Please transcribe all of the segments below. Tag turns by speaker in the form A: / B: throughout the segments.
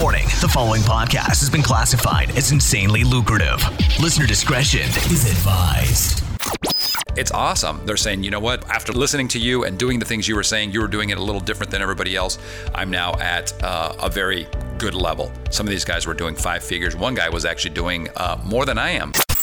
A: Warning the following podcast has been classified as insanely lucrative. Listener discretion is advised.
B: It's awesome. They're saying, you know what? After listening to you and doing the things you were saying, you were doing it a little different than everybody else. I'm now at uh, a very good level. Some of these guys were doing five figures. One guy was actually doing uh, more than I am.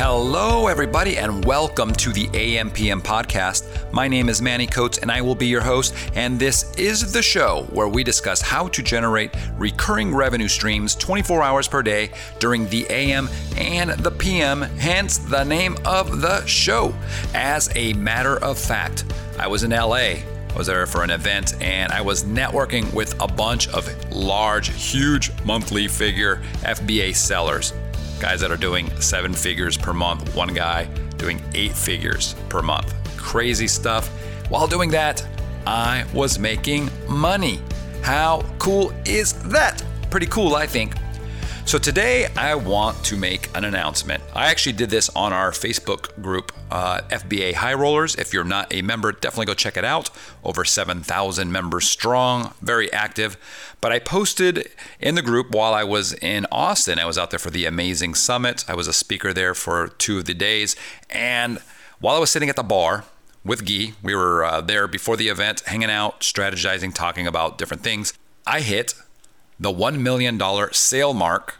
B: Hello, everybody, and welcome to the AMPM podcast. My name is Manny Coats, and I will be your host. And this is the show where we discuss how to generate recurring revenue streams 24 hours per day during the AM and the PM, hence the name of the show. As a matter of fact, I was in LA I was there for an event and I was networking with a bunch of large, huge monthly figure FBA sellers guys that are doing seven figures per month, one guy doing eight figures per month. Crazy stuff. While doing that, I was making money. How cool is that? Pretty cool, I think. So today I want to make an announcement. I actually did this on our Facebook group, uh, FBA High Rollers. If you're not a member, definitely go check it out. Over 7,000 members strong, very active. But I posted in the group while I was in Austin. I was out there for the Amazing Summit. I was a speaker there for two of the days. And while I was sitting at the bar, with Guy. We were uh, there before the event, hanging out, strategizing, talking about different things. I hit the $1 million sale mark,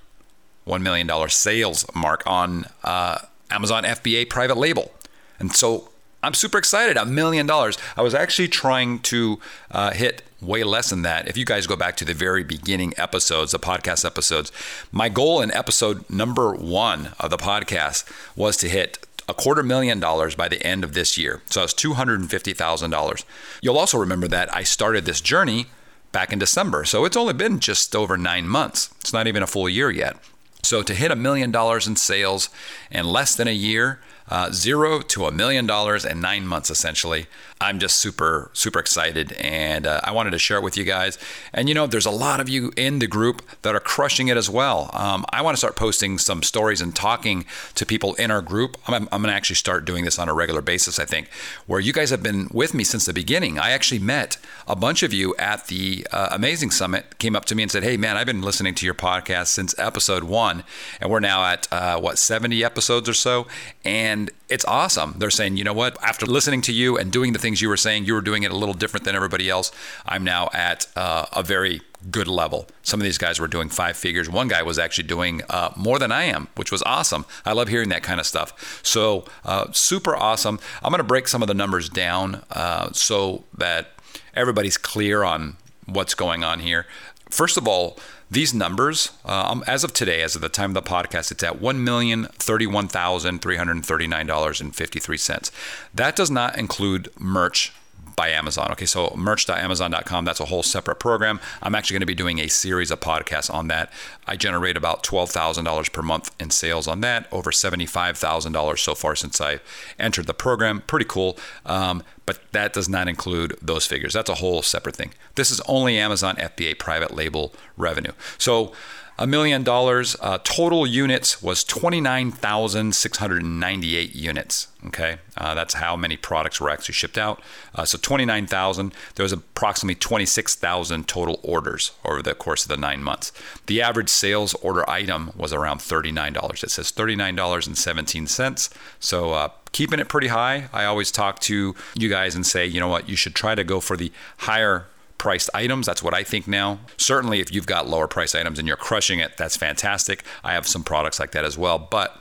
B: $1 million sales mark on uh, Amazon FBA private label. And so I'm super excited. A million dollars. I was actually trying to uh, hit way less than that. If you guys go back to the very beginning episodes, the podcast episodes, my goal in episode number one of the podcast was to hit a quarter million dollars by the end of this year. So it's $250,000. You'll also remember that I started this journey back in December. So it's only been just over nine months. It's not even a full year yet. So to hit a million dollars in sales in less than a year, uh, zero to a million dollars in nine months essentially. I'm just super, super excited and uh, I wanted to share it with you guys. And you know, there's a lot of you in the group that are crushing it as well. Um, I want to start posting some stories and talking to people in our group. I'm, I'm going to actually start doing this on a regular basis, I think, where you guys have been with me since the beginning. I actually met a bunch of you at the uh, Amazing Summit, came up to me and said, Hey, man, I've been listening to your podcast since episode one. And we're now at, uh, what, 70 episodes or so. And it's awesome. They're saying, you know what? After listening to you and doing the things you were saying, you were doing it a little different than everybody else. I'm now at uh, a very good level. Some of these guys were doing five figures. One guy was actually doing uh, more than I am, which was awesome. I love hearing that kind of stuff. So, uh, super awesome. I'm going to break some of the numbers down uh, so that everybody's clear on what's going on here. First of all, these numbers, um, as of today, as of the time of the podcast, it's at $1,031,339.53. That does not include merch by Amazon. Okay, so merch.amazon.com, that's a whole separate program. I'm actually going to be doing a series of podcasts on that. I generate about $12,000 per month in sales on that, over $75,000 so far since I entered the program. Pretty cool. Um, but that does not include those figures. That's a whole separate thing. This is only Amazon FBA private label revenue. So a million dollars. Uh, total units was 29,698 units. Okay, uh, that's how many products were actually shipped out. Uh, so 29,000. There was approximately 26,000 total orders over the course of the nine months. The average sales order item was around $39. It says $39.17. So uh, keeping it pretty high. I always talk to you guys and say, you know what, you should try to go for the higher priced items. That's what I think now. Certainly, if you've got lower price items and you're crushing it, that's fantastic. I have some products like that as well. But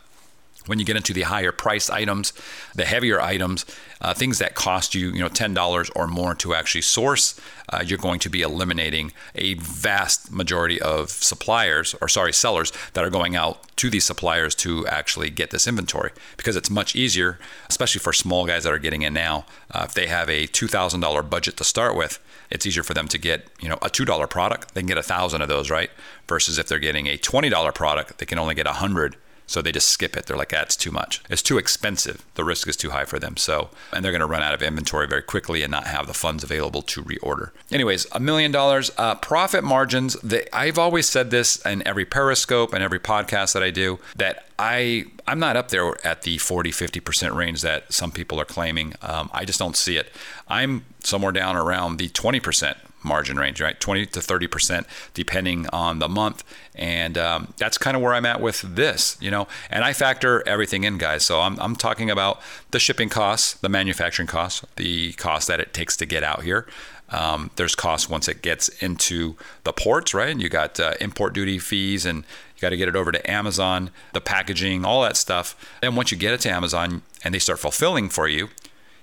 B: when you get into the higher priced items, the heavier items, uh, things that cost you, you know, ten dollars or more to actually source, uh, you're going to be eliminating a vast majority of suppliers, or sorry, sellers that are going out to these suppliers to actually get this inventory because it's much easier, especially for small guys that are getting in now. Uh, if they have a two thousand dollar budget to start with, it's easier for them to get you know a two dollar product. They can get a thousand of those, right? Versus if they're getting a twenty dollar product, they can only get a hundred So they just skip it. They're like, that's too much. It's too expensive. The risk is too high for them. So, and they're going to run out of inventory very quickly and not have the funds available to reorder. Anyways, a million dollars uh, profit margins. They, I've always said this in every Periscope and every podcast that I do that I I'm not up there at the 40 50% range that some people are claiming. Um, I just don't see it. I'm somewhere down around the 20% margin range, right? 20 to 30%, depending on the month. And um, that's kind of where I'm at with this, you know. And I factor everything in, guys. So I'm, I'm talking about the shipping costs, the manufacturing costs, the cost that it takes to get out here. Um, there's costs once it gets into the ports, right? And you got uh, import duty fees and you got to get it over to Amazon, the packaging, all that stuff. And once you get it to Amazon and they start fulfilling for you,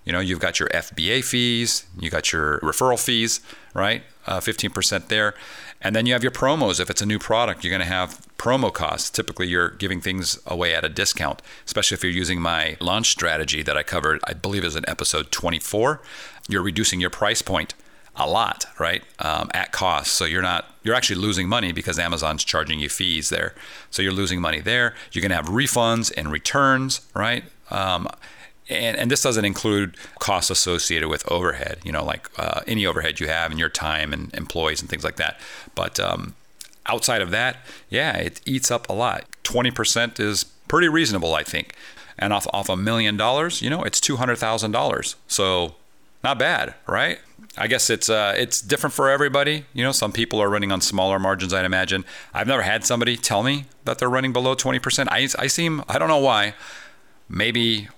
B: you know, you've got your FBA fees, you got your referral fees, right? Uh, 15% there. And then you have your promos. If it's a new product, you're going to have promo costs. Typically, you're giving things away at a discount, especially if you're using my launch strategy that I covered, I believe is in episode 24. You're reducing your price point a lot, right? Um, at cost. So you're not, you're actually losing money because Amazon's charging you fees there. So you're losing money there. You're going to have refunds and returns, right? Um, and, and this doesn't include costs associated with overhead, you know, like uh, any overhead you have in your time and employees and things like that. But um, outside of that, yeah, it eats up a lot. 20% is pretty reasonable, I think. And off, off a million dollars, you know, it's $200,000. So not bad, right? I guess it's uh, it's different for everybody. You know, some people are running on smaller margins. I'd imagine. I've never had somebody tell me that they're running below 20%. I, I seem I don't know why. Maybe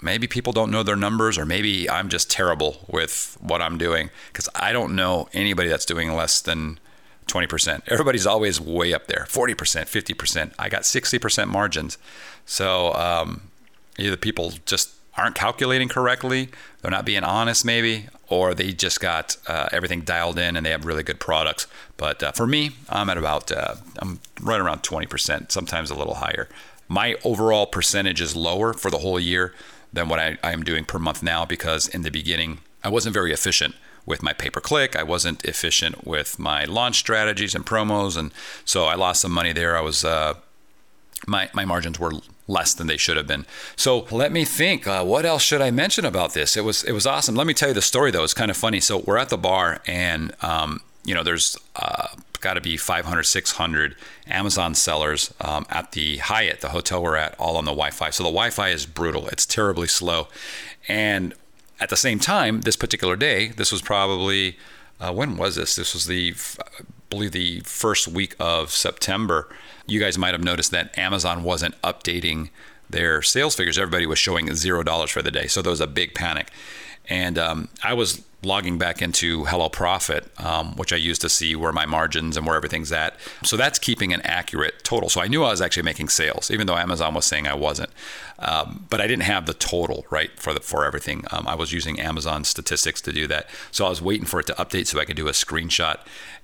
B: maybe people don't know their numbers, or maybe I'm just terrible with what I'm doing because I don't know anybody that's doing less than 20%. Everybody's always way up there 40%, 50%. I got 60% margins. So um, either people just aren't calculating correctly, they're not being honest, maybe, or they just got uh, everything dialed in and they have really good products. But uh, for me, I'm at about, uh, I'm right around 20%, sometimes a little higher. My overall percentage is lower for the whole year than what I, I am doing per month now because in the beginning I wasn't very efficient with my pay per click. I wasn't efficient with my launch strategies and promos, and so I lost some money there. I was uh, my my margins were less than they should have been. So let me think. Uh, what else should I mention about this? It was it was awesome. Let me tell you the story though. It's kind of funny. So we're at the bar, and um, you know, there's uh, got to be 500, 600 Amazon sellers um, at the Hyatt, the hotel we're at, all on the Wi Fi. So the Wi Fi is brutal, it's terribly slow. And at the same time, this particular day, this was probably, uh, when was this? This was the, I believe, the first week of September. You guys might have noticed that Amazon wasn't updating their sales figures. Everybody was showing zero dollars for the day. So there was a big panic. And um, I was logging back into HelloProfit, um, which I use to see where my margins and where everything's at. So that's keeping an accurate total. So I knew I was actually making sales, even though Amazon was saying I wasn't. Um, but I didn't have the total right for the, for everything. Um, I was using Amazon statistics to do that. So I was waiting for it to update so I could do a screenshot.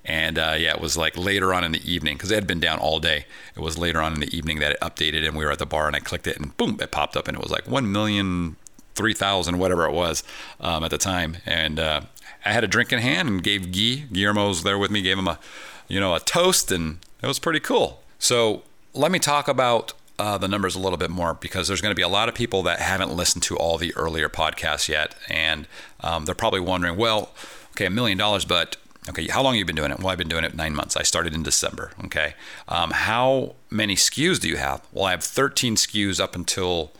B: And uh, yeah, it was like later on in the evening because it had been down all day. It was later on in the evening that it updated, and we were at the bar, and I clicked it, and boom, it popped up, and it was like one million 3000 whatever it was um, at the time. And uh, i had a drink in hand and gave guy guillermo's there with me gave him a you know a toast and it was pretty cool. So let me talk about uh, the numbers a little bit more because there's going to be a lot of people that haven't listened to all the earlier podcasts yet and um, they're probably wondering well okay a million dollars but okay how long have you been doing it? Well i've been doing it nine months. I started in december okay? Um, how many skus do you have? Well i have 13 skus up until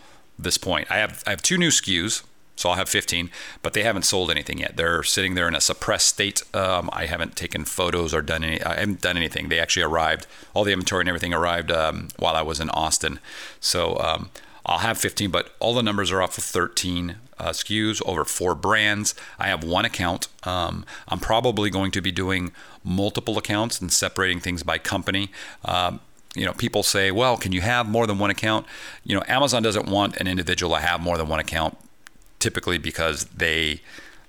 B: this point. I have I have two new SKUs, so I'll have 15, but they haven't sold anything yet. They're sitting there in a suppressed state. Um, I haven't taken photos or done any. I haven't done anything. They actually arrived. All the inventory and everything arrived um, while I was in Austin. So um, I'll have 15, but all the numbers are off of 13 uh, SKUs over four brands. I have one account. Um, I'm probably going to be doing multiple accounts and separating things by company. Um, you know, people say, well, can you have more than one account? You know, Amazon doesn't want an individual to have more than one account typically because they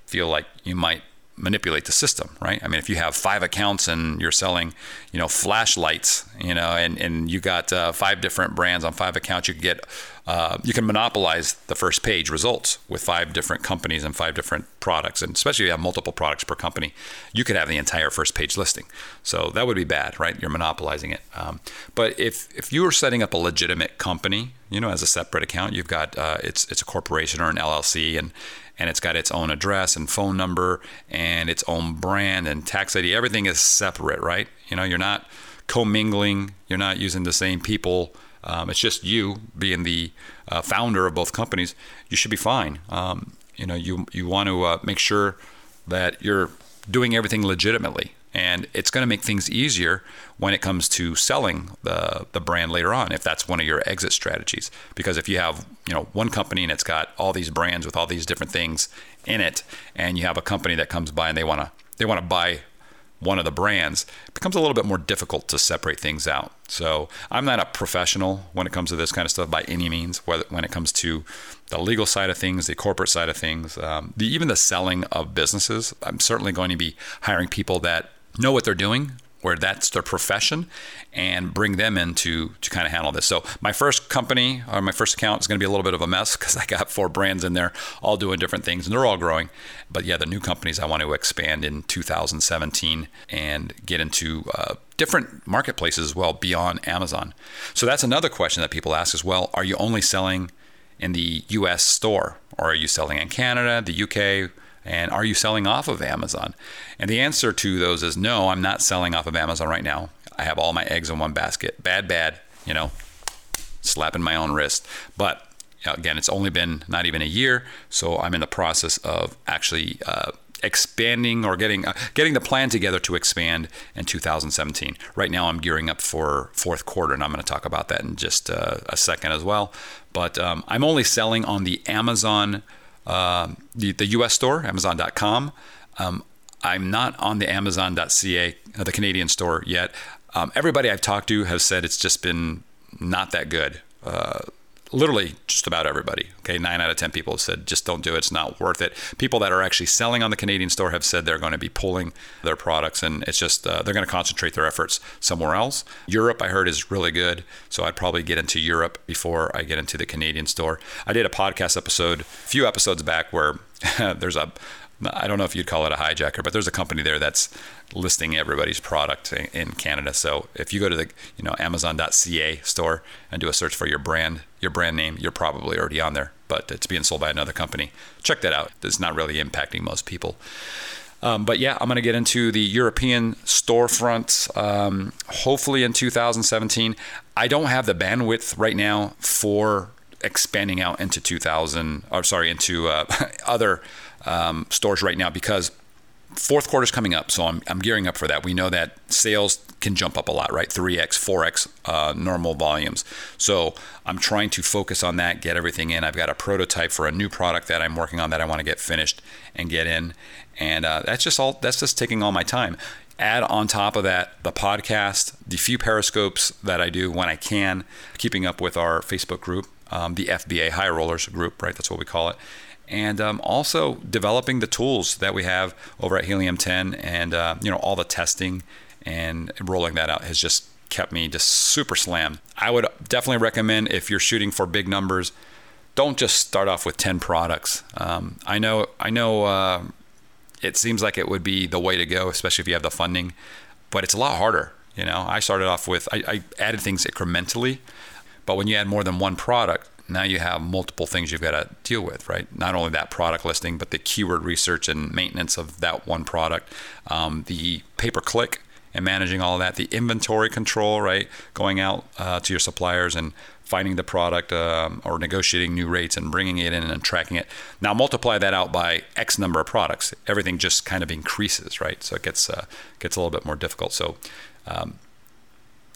B: feel like you might manipulate the system, right? I mean, if you have five accounts and you're selling, you know, flashlights, you know, and, and you got uh, five different brands on five accounts, you could get uh, you can monopolize the first page results with five different companies and five different products. And especially if you have multiple products per company, you could have the entire first page listing. So that would be bad, right? You're monopolizing it. Um, but if, if you were setting up a legitimate company, you know, as a separate account, you've got uh, it's it's a corporation or an LLC, and and it's got its own address and phone number and its own brand and tax ID. Everything is separate, right? You know, you're not commingling. You're not using the same people um, it's just you being the uh, founder of both companies. You should be fine. Um, you know, you you want to uh, make sure that you're doing everything legitimately, and it's going to make things easier when it comes to selling the the brand later on. If that's one of your exit strategies, because if you have you know one company and it's got all these brands with all these different things in it, and you have a company that comes by and they want to they want to buy one of the brands, it becomes a little bit more difficult to separate things out. So I'm not a professional when it comes to this kind of stuff by any means. Whether, when it comes to the legal side of things, the corporate side of things, um, the, even the selling of businesses, I'm certainly going to be hiring people that know what they're doing, where that's their profession and bring them in to, to kind of handle this. So my first company or my first account is going to be a little bit of a mess because I got four brands in there, all doing different things, and they're all growing. But yeah, the new companies I want to expand in 2017 and get into uh, different marketplaces as well beyond Amazon. So that's another question that people ask as well. Are you only selling in the U.S. store, or are you selling in Canada, the U.K.? And are you selling off of Amazon? And the answer to those is no, I'm not selling off of Amazon right now. I have all my eggs in one basket. Bad, bad, you know, slapping my own wrist. But again, it's only been not even a year, so I'm in the process of actually uh, expanding or getting uh, getting the plan together to expand in 2017. Right now, I'm gearing up for fourth quarter, and I'm going to talk about that in just uh, a second as well. But um, I'm only selling on the Amazon uh, the, the US store, Amazon.com. Um, I'm not on the Amazon.ca, uh, the Canadian store yet. Um, everybody I've talked to has said it's just been not that good. Uh, literally just about everybody. Okay, nine out of 10 people have said just don't do it, it's not worth it. People that are actually selling on the Canadian store have said they're going to be pulling their products and it's just uh, they're going to concentrate their efforts somewhere else. Europe, I heard, is really good. So I'd probably get into Europe before I get into the Canadian store. I did a podcast episode a few episodes back where there's a I don't know if you'd call it a hijacker, but there's a company there that's listing everybody's product in Canada. So if you go to the you know Amazon.ca store and do a search for your brand, your brand name, you're probably already on there. But it's being sold by another company. Check that out. It's not really impacting most people. Um, but yeah, I'm going to get into the European storefronts um, hopefully in 2017. I don't have the bandwidth right now for expanding out into 2000, or sorry, into uh, other um, stores right now because fourth quarter is coming up, so I'm, I'm gearing up for that. We know that sales can jump up a lot, right? 3x, 4x uh, normal volumes. So I'm trying to focus on that, get everything in. I've got a prototype for a new product that I'm working on that I want to get finished and get in, and uh, that's just all. That's just taking all my time. Add on top of that the podcast, the few periscopes that I do when I can, keeping up with our Facebook group, um, the FBA High Rollers group, right? That's what we call it and um, also developing the tools that we have over at Helium 10 and uh, you know all the testing and rolling that out has just kept me just super slammed. I would definitely recommend if you're shooting for big numbers, don't just start off with 10 products. Um, I know I know uh, it seems like it would be the way to go, especially if you have the funding, but it's a lot harder. You know, I started off with I, I added things incrementally, but when you add more than one product, now you have multiple things you've got to deal with, right? Not only that product listing, but the keyword research and maintenance of that one product, um, the pay per click and managing all that, the inventory control, right? Going out uh, to your suppliers and finding the product um, or negotiating new rates and bringing it in and tracking it. Now multiply that out by X number of products. Everything just kind of increases, right? So it gets uh, gets a little bit more difficult. So um,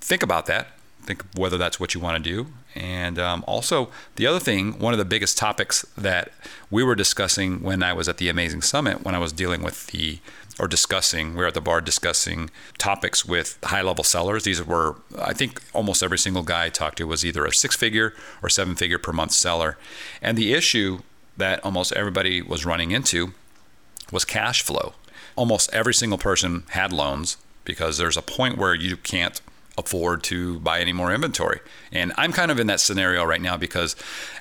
B: think about that think whether that's what you want to do. And um, also, the other thing, one of the biggest topics that we were discussing when I was at the Amazing Summit, when I was dealing with the or discussing, we were at the bar discussing topics with high level sellers. These were, I think, almost every single guy I talked to was either a six figure or seven figure per month seller. And the issue that almost everybody was running into was cash flow. Almost every single person had loans because there's a point where you can't afford to buy any more inventory. And I'm kind of in that scenario right now because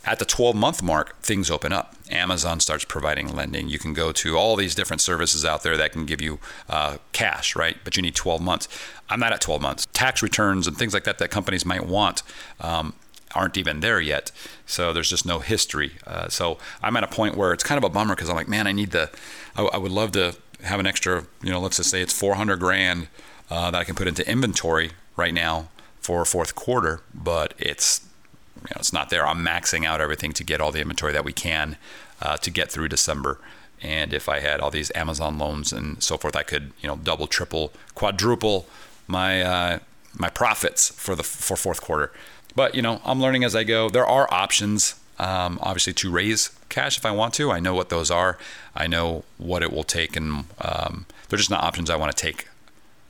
B: at the 12 month mark, things open up. Amazon starts providing lending. You can go to all these different services out there that can give you uh, cash, right? But you need 12 months. I'm not at 12 months. Tax returns and things like that that companies might want. Um, aren't even there yet. So there's just no history. Uh, so I'm at a point where it's kind of a bummer because I'm like, man, I need the, I, I, would love to have an extra, you know, let's just say it's 400 grand uh, that I can put into inventory right now for fourth quarter, but it's you know, it's not there. I'm maxing out everything to get all the inventory that we can uh, to get through December. And if I had all these Amazon loans and so forth, I could you know double, triple, quadruple my uh, my profits for the for fourth quarter. But you know, I'm learning as I go. There are options, um, obviously, to raise cash if I want to. I know what those are. I know what it will take, and um, they're just not options I want to take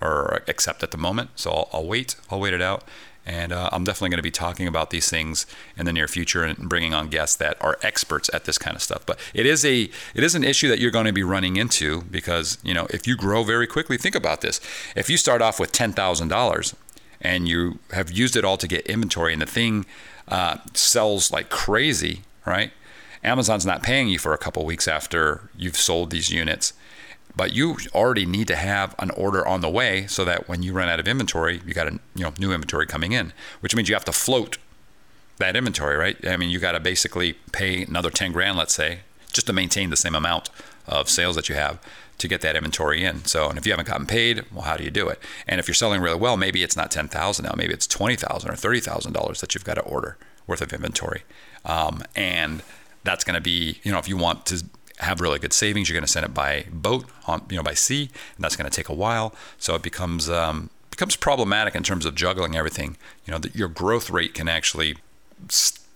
B: or accept at the moment. So I'll, I'll wait. I'll wait it out. And uh, I'm definitely going to be talking about these things in the near future and bringing on guests that are experts at this kind of stuff. But it is a it is an issue that you're going to be running into because you know if you grow very quickly, think about this. If you start off with ten thousand dollars and you have used it all to get inventory, and the thing uh, sells like crazy, right? Amazon's not paying you for a couple weeks after you've sold these units but you already need to have an order on the way so that when you run out of inventory, you got a you know new inventory coming in, which means you have to float that inventory, right? I mean, you got to basically pay another 10 grand, let's say, just to maintain the same amount of sales that you have to get that inventory in. So, and if you haven't gotten paid, well, how do you do it? And if you're selling really well, maybe it's not 10,000 now, maybe it's 20,000 or $30,000 that you've got to order worth of inventory. Um, and that's going to be, you know, if you want to have really good savings. You're going to send it by boat, on, you know, by sea, and that's going to take a while. So it becomes um, becomes problematic in terms of juggling everything. You know, that your growth rate can actually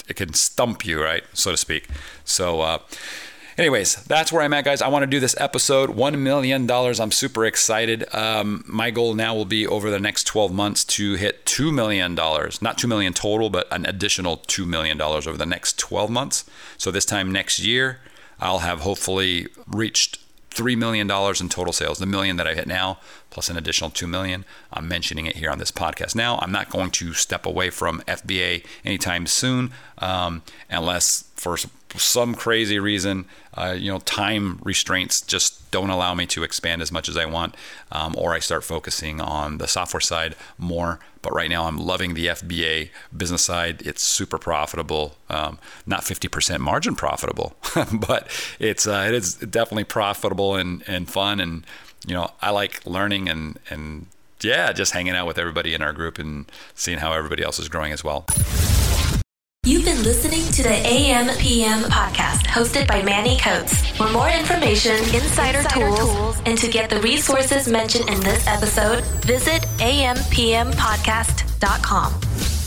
B: it can stump you, right, so to speak. So. Uh, anyways, that's where I'm at, guys. I want to do this episode. $1 million. I'm super excited. Um, my goal now will be over the next 12 months to hit $2 million. Not 2 million total, but an additional $2 million over the next 12 months. So this time next year, I'll have hopefully reached $3 million in total sales, the million that I hit now, plus an additional 2 million. I'm mentioning it here on this podcast. Now, I'm not going to step away from FBA anytime soon, um, unless for some crazy reason, uh, you know, time restraints just don't allow me to expand as much as I want, um, or I start focusing on the software side more. But right now, I'm loving the FBA business side. It's super profitable, um, not 50% margin profitable, but it's uh, it is definitely profitable and, and fun. And you know, I like learning and and yeah, just hanging out with everybody in our group and seeing how everybody else is growing as well.
C: Listening to the AM PM podcast hosted by Manny Coats. For more information, insider, insider tools, tools, and to get the resources mentioned in this episode, visit ampmpodcast.com.